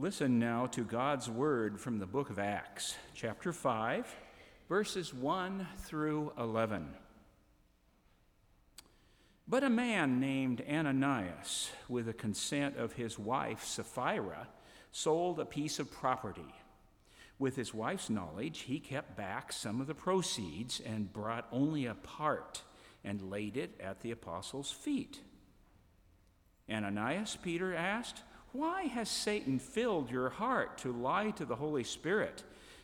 Listen now to God's word from the book of Acts, chapter 5, verses 1 through 11. But a man named Ananias, with the consent of his wife Sapphira, sold a piece of property. With his wife's knowledge, he kept back some of the proceeds and brought only a part and laid it at the apostles' feet. Ananias, Peter asked, why has Satan filled your heart to lie to the Holy Spirit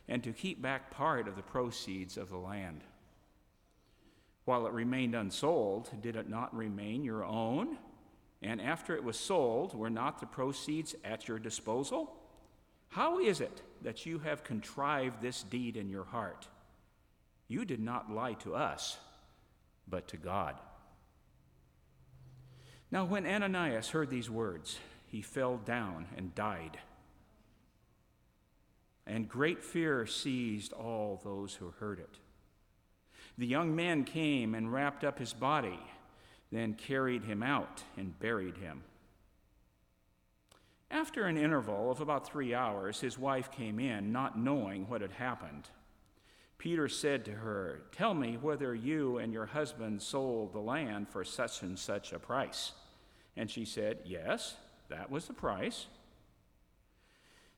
and to keep back part of the proceeds of the land? While it remained unsold, did it not remain your own? And after it was sold, were not the proceeds at your disposal? How is it that you have contrived this deed in your heart? You did not lie to us, but to God. Now, when Ananias heard these words, he fell down and died. And great fear seized all those who heard it. The young men came and wrapped up his body, then carried him out and buried him. After an interval of about three hours, his wife came in, not knowing what had happened. Peter said to her, Tell me whether you and your husband sold the land for such and such a price. And she said, Yes. That was the price.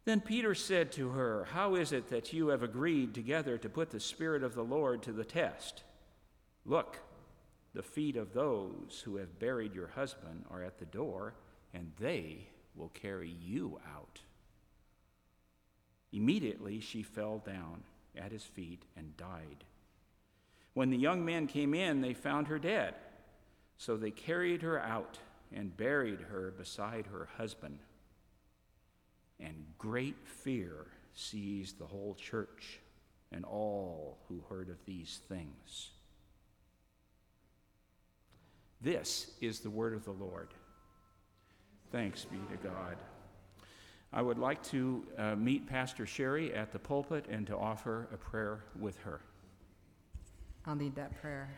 Then Peter said to her, How is it that you have agreed together to put the Spirit of the Lord to the test? Look, the feet of those who have buried your husband are at the door, and they will carry you out. Immediately she fell down at his feet and died. When the young men came in, they found her dead. So they carried her out and buried her beside her husband. And great fear seized the whole church and all who heard of these things. This is the word of the Lord. Thanks be to God. I would like to uh, meet Pastor Sherry at the pulpit and to offer a prayer with her. I'll need that prayer.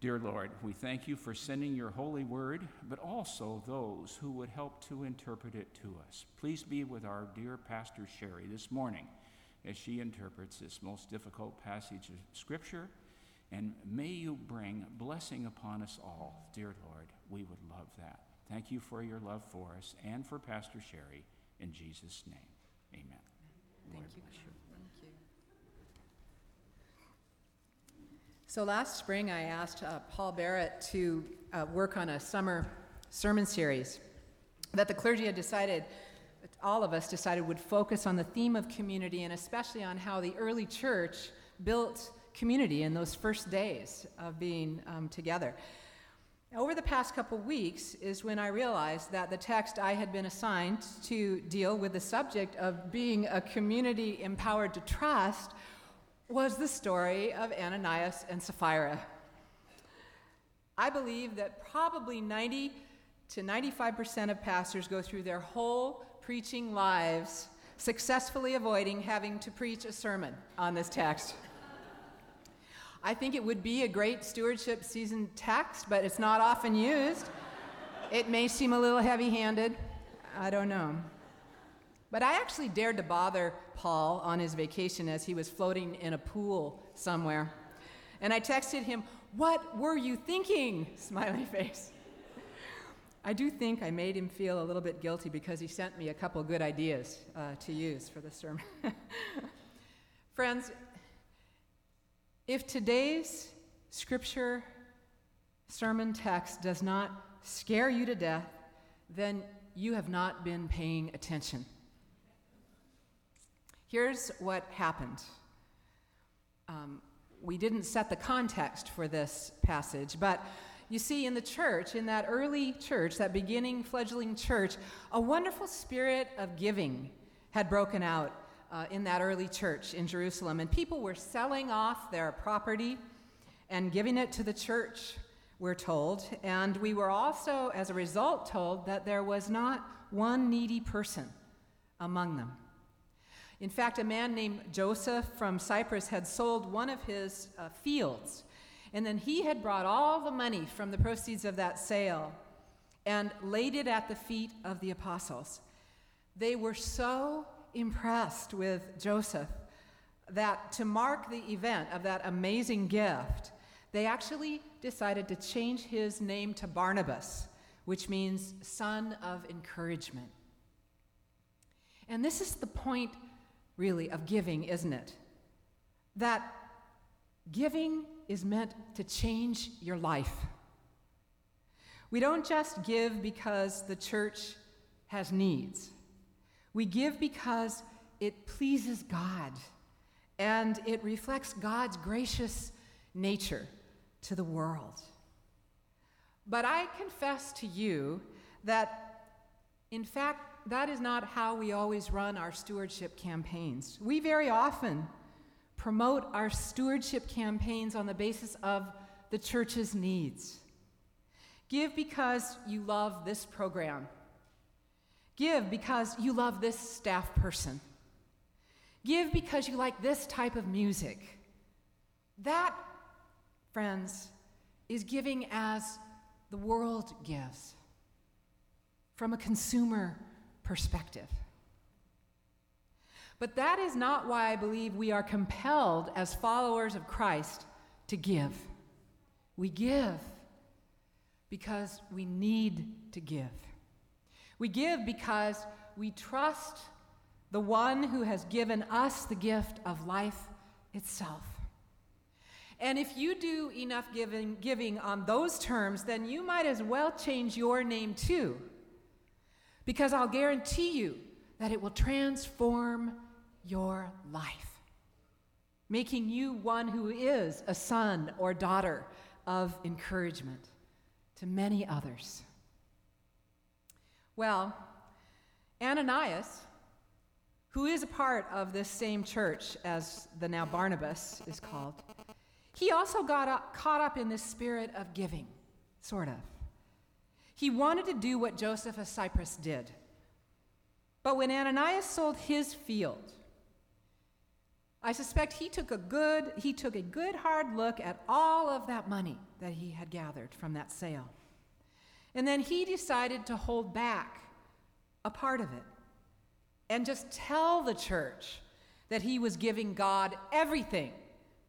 Dear Lord, we thank you for sending your holy word, but also those who would help to interpret it to us. Please be with our dear Pastor Sherry this morning as she interprets this most difficult passage of Scripture. And may you bring blessing upon us all, dear Lord. We would love that. Thank you for your love for us and for Pastor Sherry. In Jesus' name, amen. Thank Lord you. you. Thank you. So last spring, I asked uh, Paul Barrett to uh, work on a summer sermon series that the clergy had decided, all of us decided, would focus on the theme of community and especially on how the early church built community in those first days of being um, together. Over the past couple weeks is when I realized that the text I had been assigned to deal with the subject of being a community empowered to trust was the story of Ananias and Sapphira. I believe that probably 90 to 95% of pastors go through their whole preaching lives successfully avoiding having to preach a sermon on this text. I think it would be a great stewardship season text, but it's not often used. It may seem a little heavy handed. I don't know. But I actually dared to bother Paul on his vacation as he was floating in a pool somewhere. And I texted him, What were you thinking? Smiley face. I do think I made him feel a little bit guilty because he sent me a couple good ideas uh, to use for the sermon. Friends, if today's scripture sermon text does not scare you to death, then you have not been paying attention. Here's what happened. Um, we didn't set the context for this passage, but you see, in the church, in that early church, that beginning fledgling church, a wonderful spirit of giving had broken out uh, in that early church in Jerusalem. And people were selling off their property and giving it to the church, we're told. And we were also, as a result, told that there was not one needy person among them. In fact, a man named Joseph from Cyprus had sold one of his uh, fields, and then he had brought all the money from the proceeds of that sale and laid it at the feet of the apostles. They were so impressed with Joseph that to mark the event of that amazing gift, they actually decided to change his name to Barnabas, which means son of encouragement. And this is the point, really, of giving, isn't it? That giving is meant to change your life. We don't just give because the church has needs. We give because it pleases God and it reflects God's gracious nature to the world. But I confess to you that, in fact, that is not how we always run our stewardship campaigns. We very often promote our stewardship campaigns on the basis of the church's needs. Give because you love this program. Give because you love this staff person. Give because you like this type of music. That, friends, is giving as the world gives from a consumer perspective. But that is not why I believe we are compelled as followers of Christ to give. We give because we need to give. We give because we trust the one who has given us the gift of life itself. And if you do enough giving, giving on those terms, then you might as well change your name too. Because I'll guarantee you that it will transform your life, making you one who is a son or daughter of encouragement to many others. Well, Ananias, who is a part of this same church as the now Barnabas is called, he also got up, caught up in this spirit of giving, sort of. He wanted to do what Joseph of Cyprus did. But when Ananias sold his field, I suspect he took a good he took a good hard look at all of that money that he had gathered from that sale. And then he decided to hold back a part of it and just tell the church that he was giving God everything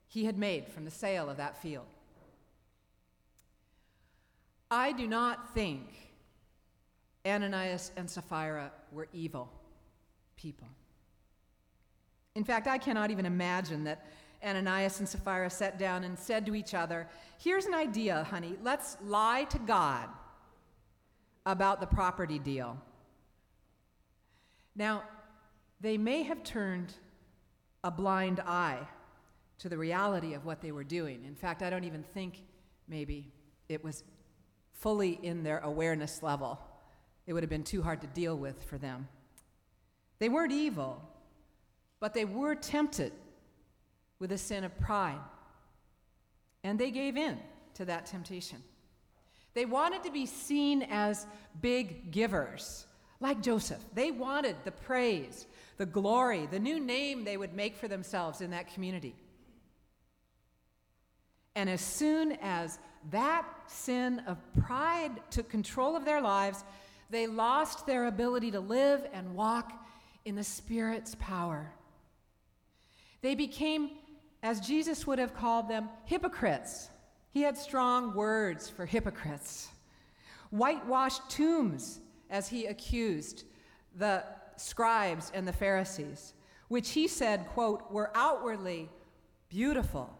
he had made from the sale of that field. I do not think Ananias and Sapphira were evil people. In fact, I cannot even imagine that Ananias and Sapphira sat down and said to each other, Here's an idea, honey. Let's lie to God about the property deal. Now, they may have turned a blind eye to the reality of what they were doing. In fact, I don't even think maybe it was fully in their awareness level. It would have been too hard to deal with for them. They weren't evil, but they were tempted with a sin of pride. And they gave in to that temptation. They wanted to be seen as big givers, like Joseph. They wanted the praise, the glory, the new name they would make for themselves in that community. And as soon as that sin of pride took control of their lives, they lost their ability to live and walk in the Spirit's power. They became, as Jesus would have called them, hypocrites. He had strong words for hypocrites. Whitewashed tombs, as he accused the scribes and the Pharisees, which he said, quote, were outwardly beautiful,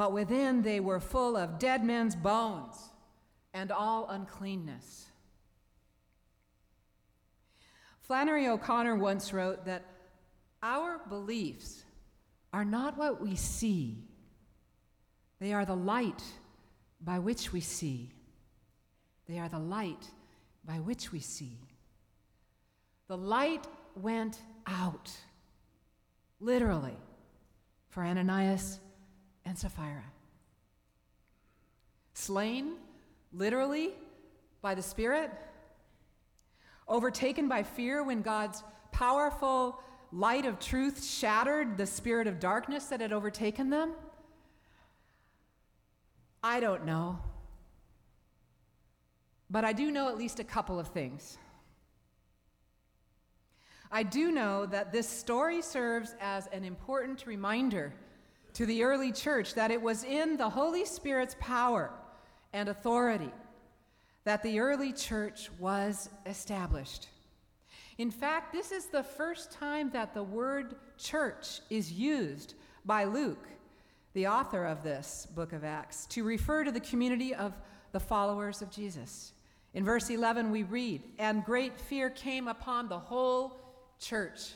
but within they were full of dead men's bones and all uncleanness. Flannery O'Connor once wrote that our beliefs are not what we see, they are the light by which we see. They are the light by which we see. The light went out, literally, for Ananias and Sapphira. Slain, literally, by the Spirit. Overtaken by fear when God's powerful light of truth shattered the spirit of darkness that had overtaken them? I don't know. but I do know at least a couple of things. I do know that this story serves as an important reminder to the early church that it was in the Holy Spirit's power and authority that the early church was established. In fact, this is the first time that the word church is used by Luke, the author of this book of Acts, to refer to the community of the followers of Jesus. In verse 11, we read, And great fear came upon the whole church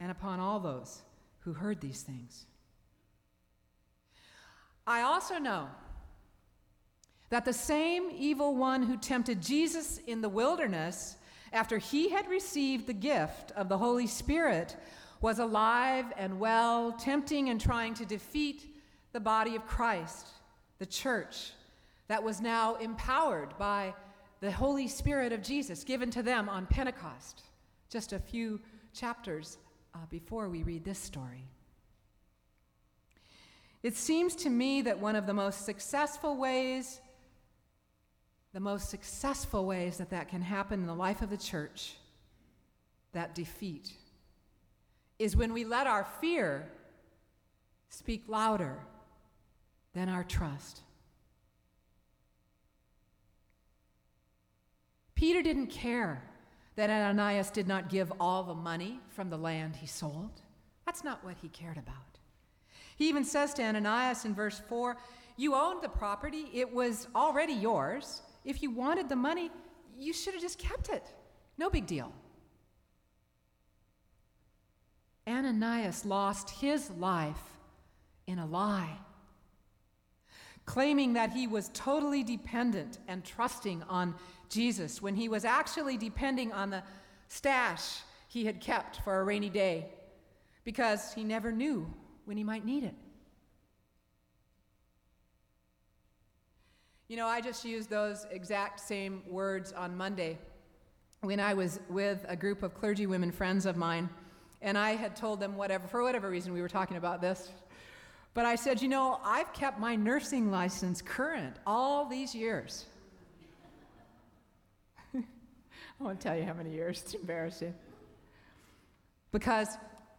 and upon all those who heard these things. I also know that the same evil one who tempted Jesus in the wilderness after he had received the gift of the Holy Spirit, was alive and well, tempting and trying to defeat the body of Christ, the church, that was now empowered by the Holy Spirit of Jesus given to them on Pentecost, just a few chapters uh, before we read this story. It seems to me that one of the most successful ways the most successful ways that that can happen in the life of the church, that defeat, is when we let our fear speak louder than our trust. Peter didn't care that Ananias did not give all the money from the land he sold. That's not what he cared about. He even says to Ananias in verse 4 You owned the property, it was already yours. If you wanted the money, you should have just kept it. No big deal. Ananias lost his life in a lie, claiming that he was totally dependent and trusting on Jesus when he was actually depending on the stash he had kept for a rainy day because he never knew when he might need it. You know, I just used those exact same words on Monday when I was with a group of clergywomen friends of mine, and I had told them whatever, for whatever reason, we were talking about this. But I said, you know, I've kept my nursing license current all these years. I won't tell you how many years, it's embarrassing. Because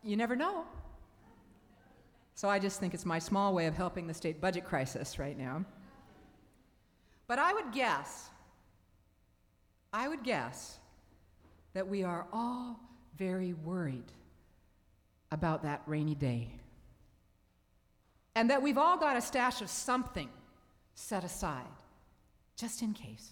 you never know. So I just think it's my small way of helping the state budget crisis right now. But I would guess, I would guess that we are all very worried about that rainy day. And that we've all got a stash of something set aside, just in case.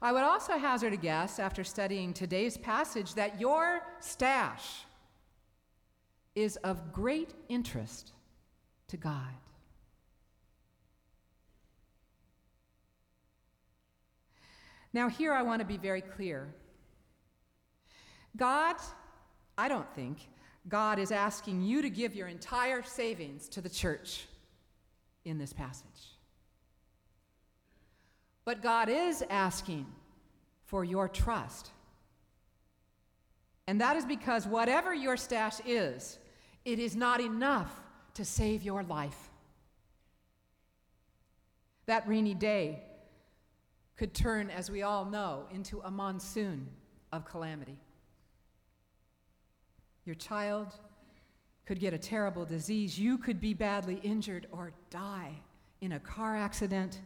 I would also hazard a guess, after studying today's passage, that your stash is of great interest to God. Now, here I want to be very clear. God, I don't think, God is asking you to give your entire savings to the church in this passage. But God is asking for your trust. And that is because whatever your stash is, it is not enough to save your life. That rainy day, could turn, as we all know, into a monsoon of calamity. Your child could get a terrible disease. You could be badly injured or die in a car accident.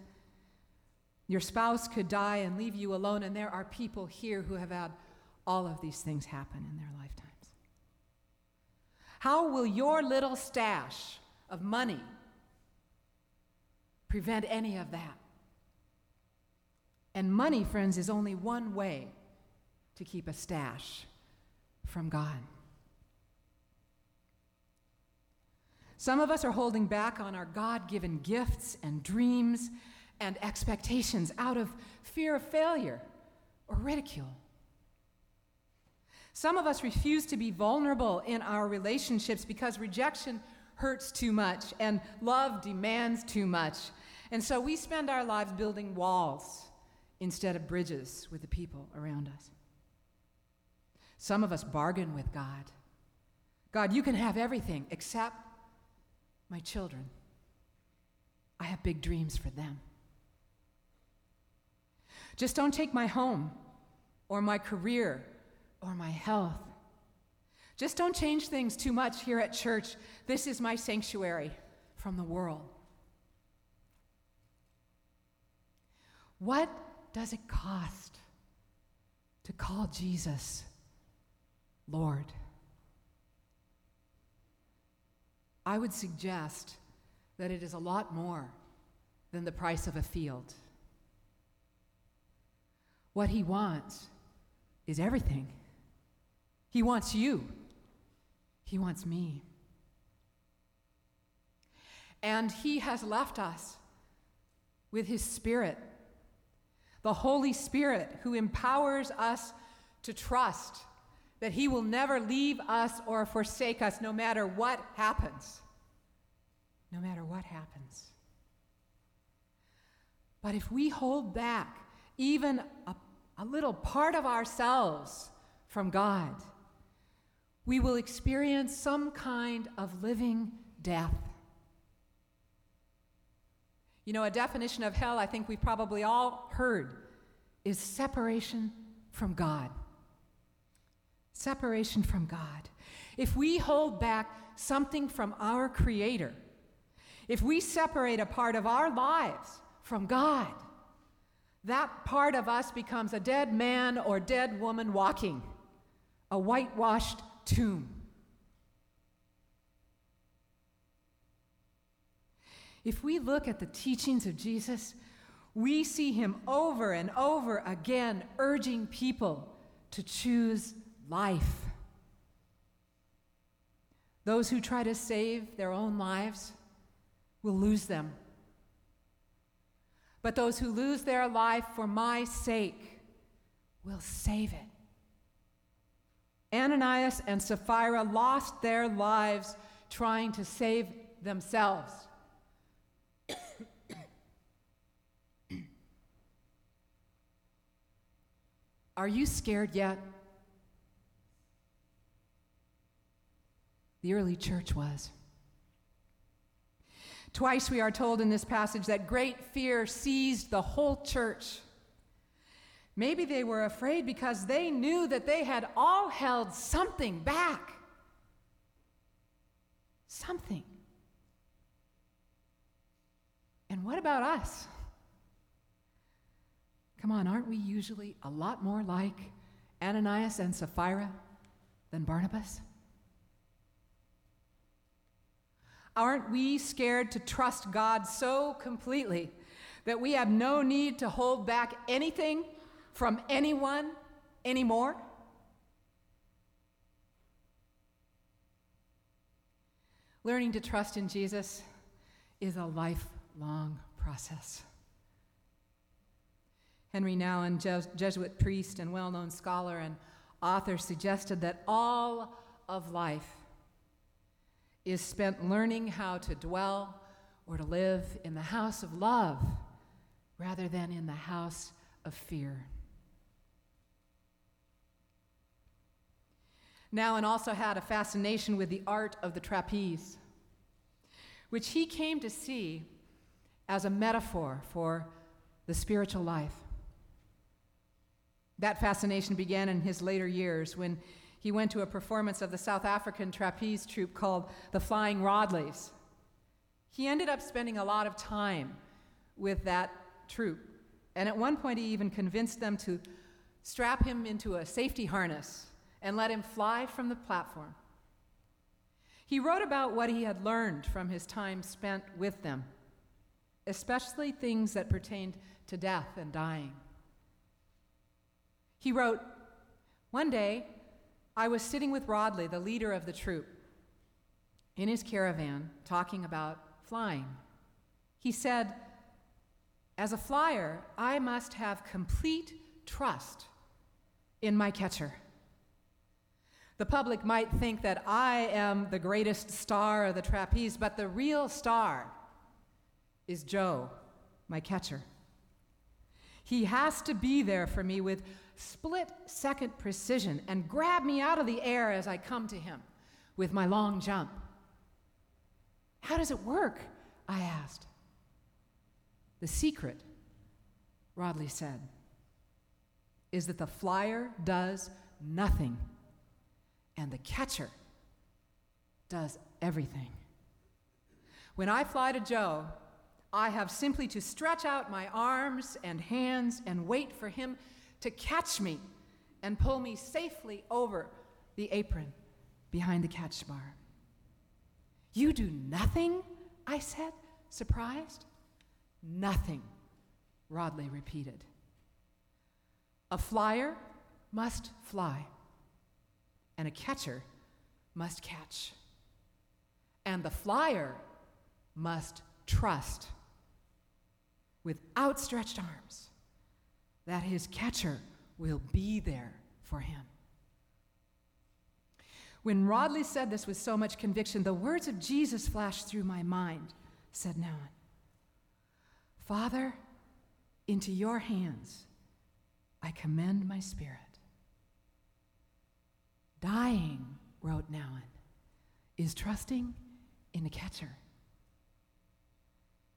Your spouse could die and leave you alone, and there are people here who have had all of these things happen in their lifetimes. How will your little stash of money prevent any of that? And money, friends, is only one way to keep a stash from God. Some of us are holding back on our God given gifts and dreams and expectations out of fear of failure or ridicule. Some of us refuse to be vulnerable in our relationships because rejection hurts too much and love demands too much. And so we spend our lives building walls instead of bridges with the people around us. Some of us bargain with God. God, you can have everything except my children. I have big dreams for them. Just don't take my home or my career or my health. Just don't change things too much here at church. This is my sanctuary from the world. What does it cost to call Jesus Lord? I would suggest that it is a lot more than the price of a field. What he wants is everything. He wants you. He wants me. And he has left us with his spirit, the Holy Spirit, who empowers us to trust that he will never leave us or forsake us no matter what happens. No matter what happens. But if we hold back even a, a little part of ourselves from God, we will experience some kind of living death. You know, a definition of hell I think we've probably all heard is separation from God. Separation from God. If we hold back something from our Creator, if we separate a part of our lives from God, that part of us becomes a dead man or dead woman walking, a whitewashed tomb. If we look at the teachings of Jesus, we see him over and over again urging people to choose life. Those who try to save their own lives will lose them. But those who lose their life for my sake will save it. Ananias and Sapphira lost their lives trying to save themselves. Are you scared yet? The early church was. Twice we are told in this passage that great fear seized the whole church. Maybe they were afraid because they knew that they had all held something back. Something. And what about us? Come on, aren't we usually a lot more like Ananias and Sapphira than Barnabas? Aren't we scared to trust God so completely that we have no need to hold back anything from anyone anymore? Learning to trust in Jesus is a lifelong process. Henri Nouwen, Jesuit priest and well known scholar and author, suggested that all of life is spent learning how to dwell or to live in the house of love rather than in the house of fear. Nouwen also had a fascination with the art of the trapeze, which he came to see as a metaphor for the spiritual life. That fascination began in his later years when he went to a performance of the South African trapeze troupe called the Flying Rodleighs. He ended up spending a lot of time with that troupe, and at one point he even convinced them to strap him into a safety harness and let him fly from the platform. He wrote about what he had learned from his time spent with them, especially things that pertained to death and dying. He wrote, One day, I was sitting with Rodleigh, the leader of the troop, in his caravan, talking about flying. He said, As a flyer, I must have complete trust in my catcher. The public might think that I am the greatest star of the trapeze, but the real star is Joe, my catcher. He has to be there for me with split second precision and grab me out of the air as I come to him with my long jump. How does it work? I asked. The secret, Rodleigh said, is that the flyer does nothing and the catcher does everything. When I fly to Joe, I have simply to stretch out my arms and hands and wait for him to catch me and pull me safely over the apron behind the catch bar. You do nothing? I said, surprised. Nothing, Rodleigh repeated. A flyer must fly, and a catcher must catch. And the flyer must trust with outstretched arms that his catcher will be there for him. When Rodleigh said this with so much conviction, the words of Jesus flashed through my mind, said Nouwen. Father, into your hands I commend my spirit. Dying, wrote Nouwen, is trusting in a catcher.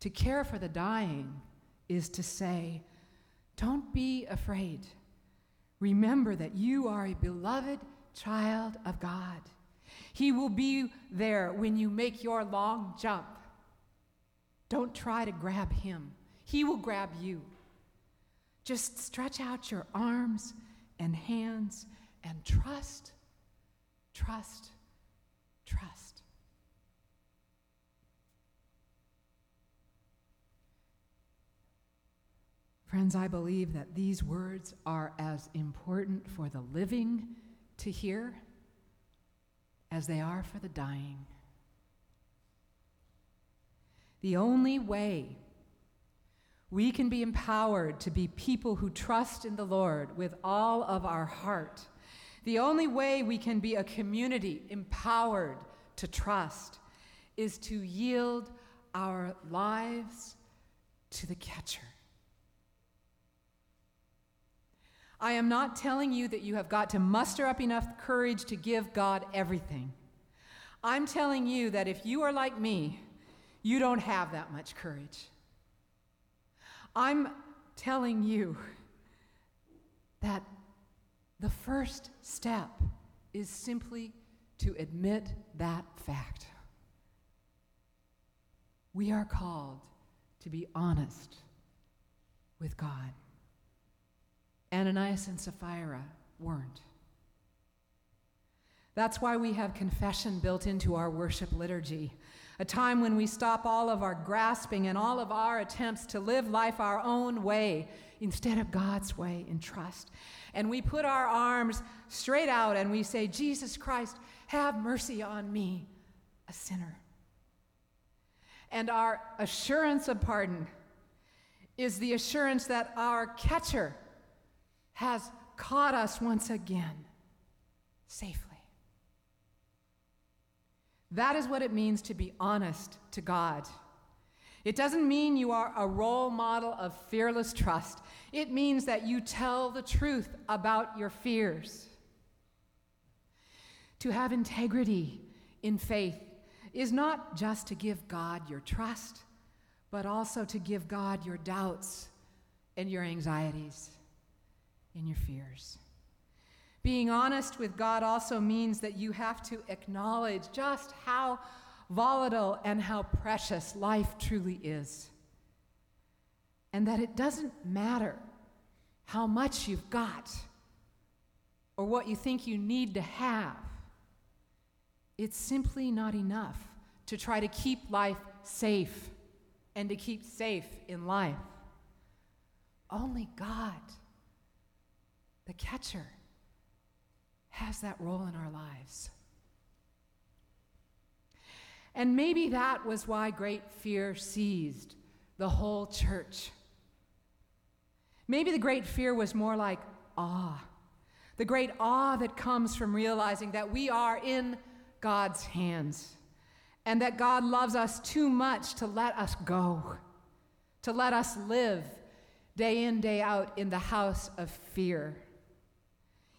To care for the dying is to say, Don't be afraid. Remember that you are a beloved child of God. He will be there when you make your long jump. Don't try to grab him, he will grab you. Just stretch out your arms and hands and trust, trust, trust. Friends, I believe that these words are as important for the living to hear as they are for the dying. The only way we can be empowered to be people who trust in the Lord with all of our heart. The only way we can be a community empowered to trust is to yield our lives to the catcher. I am not telling you that you have got to muster up enough courage to give God everything. I'm telling you that if you are like me, you don't have that much courage. I'm telling you that the first step is simply to admit that fact. We are called to be honest with God. Ananias and Sapphira weren't. That's why we have confession built into our worship liturgy, a time when we stop all of our grasping and all of our attempts to live life our own way instead of God's way in trust. And we put our arms straight out and we say, Jesus Christ, have mercy on me, a sinner. And our assurance of pardon is the assurance that our catcher has caught us once again safely. That is what it means to be honest to God. It doesn't mean you are a role model of fearless trust. It means that you tell the truth about your fears. To have integrity in faith is not just to give God your trust, but also to give God your doubts and your anxieties and your fears. Being honest with God also means that you have to acknowledge just how volatile and how precious life truly is. And that it doesn't matter how much you've got or what you think you need to have. It's simply not enough to try to keep life safe and to keep safe in life. Only God the catcher has that role in our lives. And maybe that was why great fear seized the whole church. Maybe the great fear was more like awe. The great awe that comes from realizing that we are in God's hands and that God loves us too much to let us go, to let us live day in, day out in the house of fear.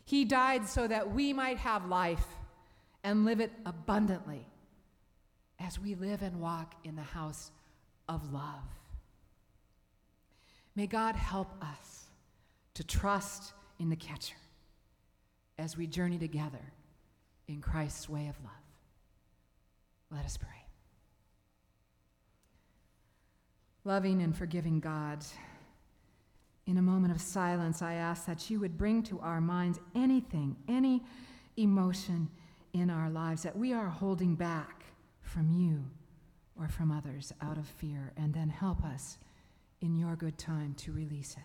He died so that we might have life and live it abundantly as we live and walk in the house of love. May God help us to trust in the catcher as we journey together in Christ's way of love. Let us pray. Loving and forgiving God, in a moment of silence, I ask that you would bring to our minds anything, any emotion in our lives that we are holding back from you or from others out of fear, and then help us in your good time to release it.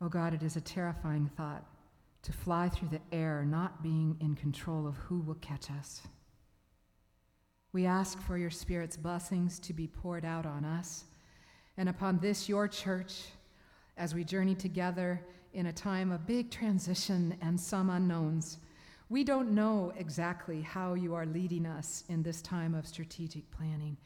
Oh God, it is a terrifying thought to fly through the air not being in control of who will catch us. We ask for your Spirit's blessings to be poured out on us and upon this, your church, as we journey together in a time of big transition and some unknowns. We don't know exactly how you are leading us in this time of strategic planning.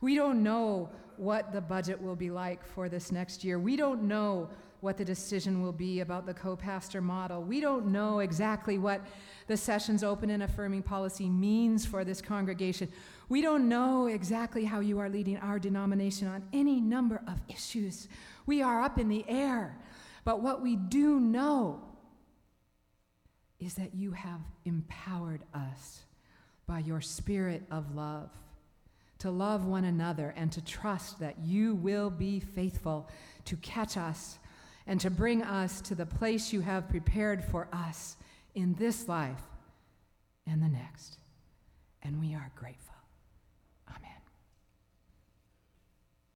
We don't know what the budget will be like for this next year. We don't know what the decision will be about the co pastor model. We don't know exactly what the sessions open and affirming policy means for this congregation. We don't know exactly how you are leading our denomination on any number of issues. We are up in the air. But what we do know is that you have empowered us by your spirit of love to love one another and to trust that you will be faithful to catch us and to bring us to the place you have prepared for us in this life and the next. And we are grateful.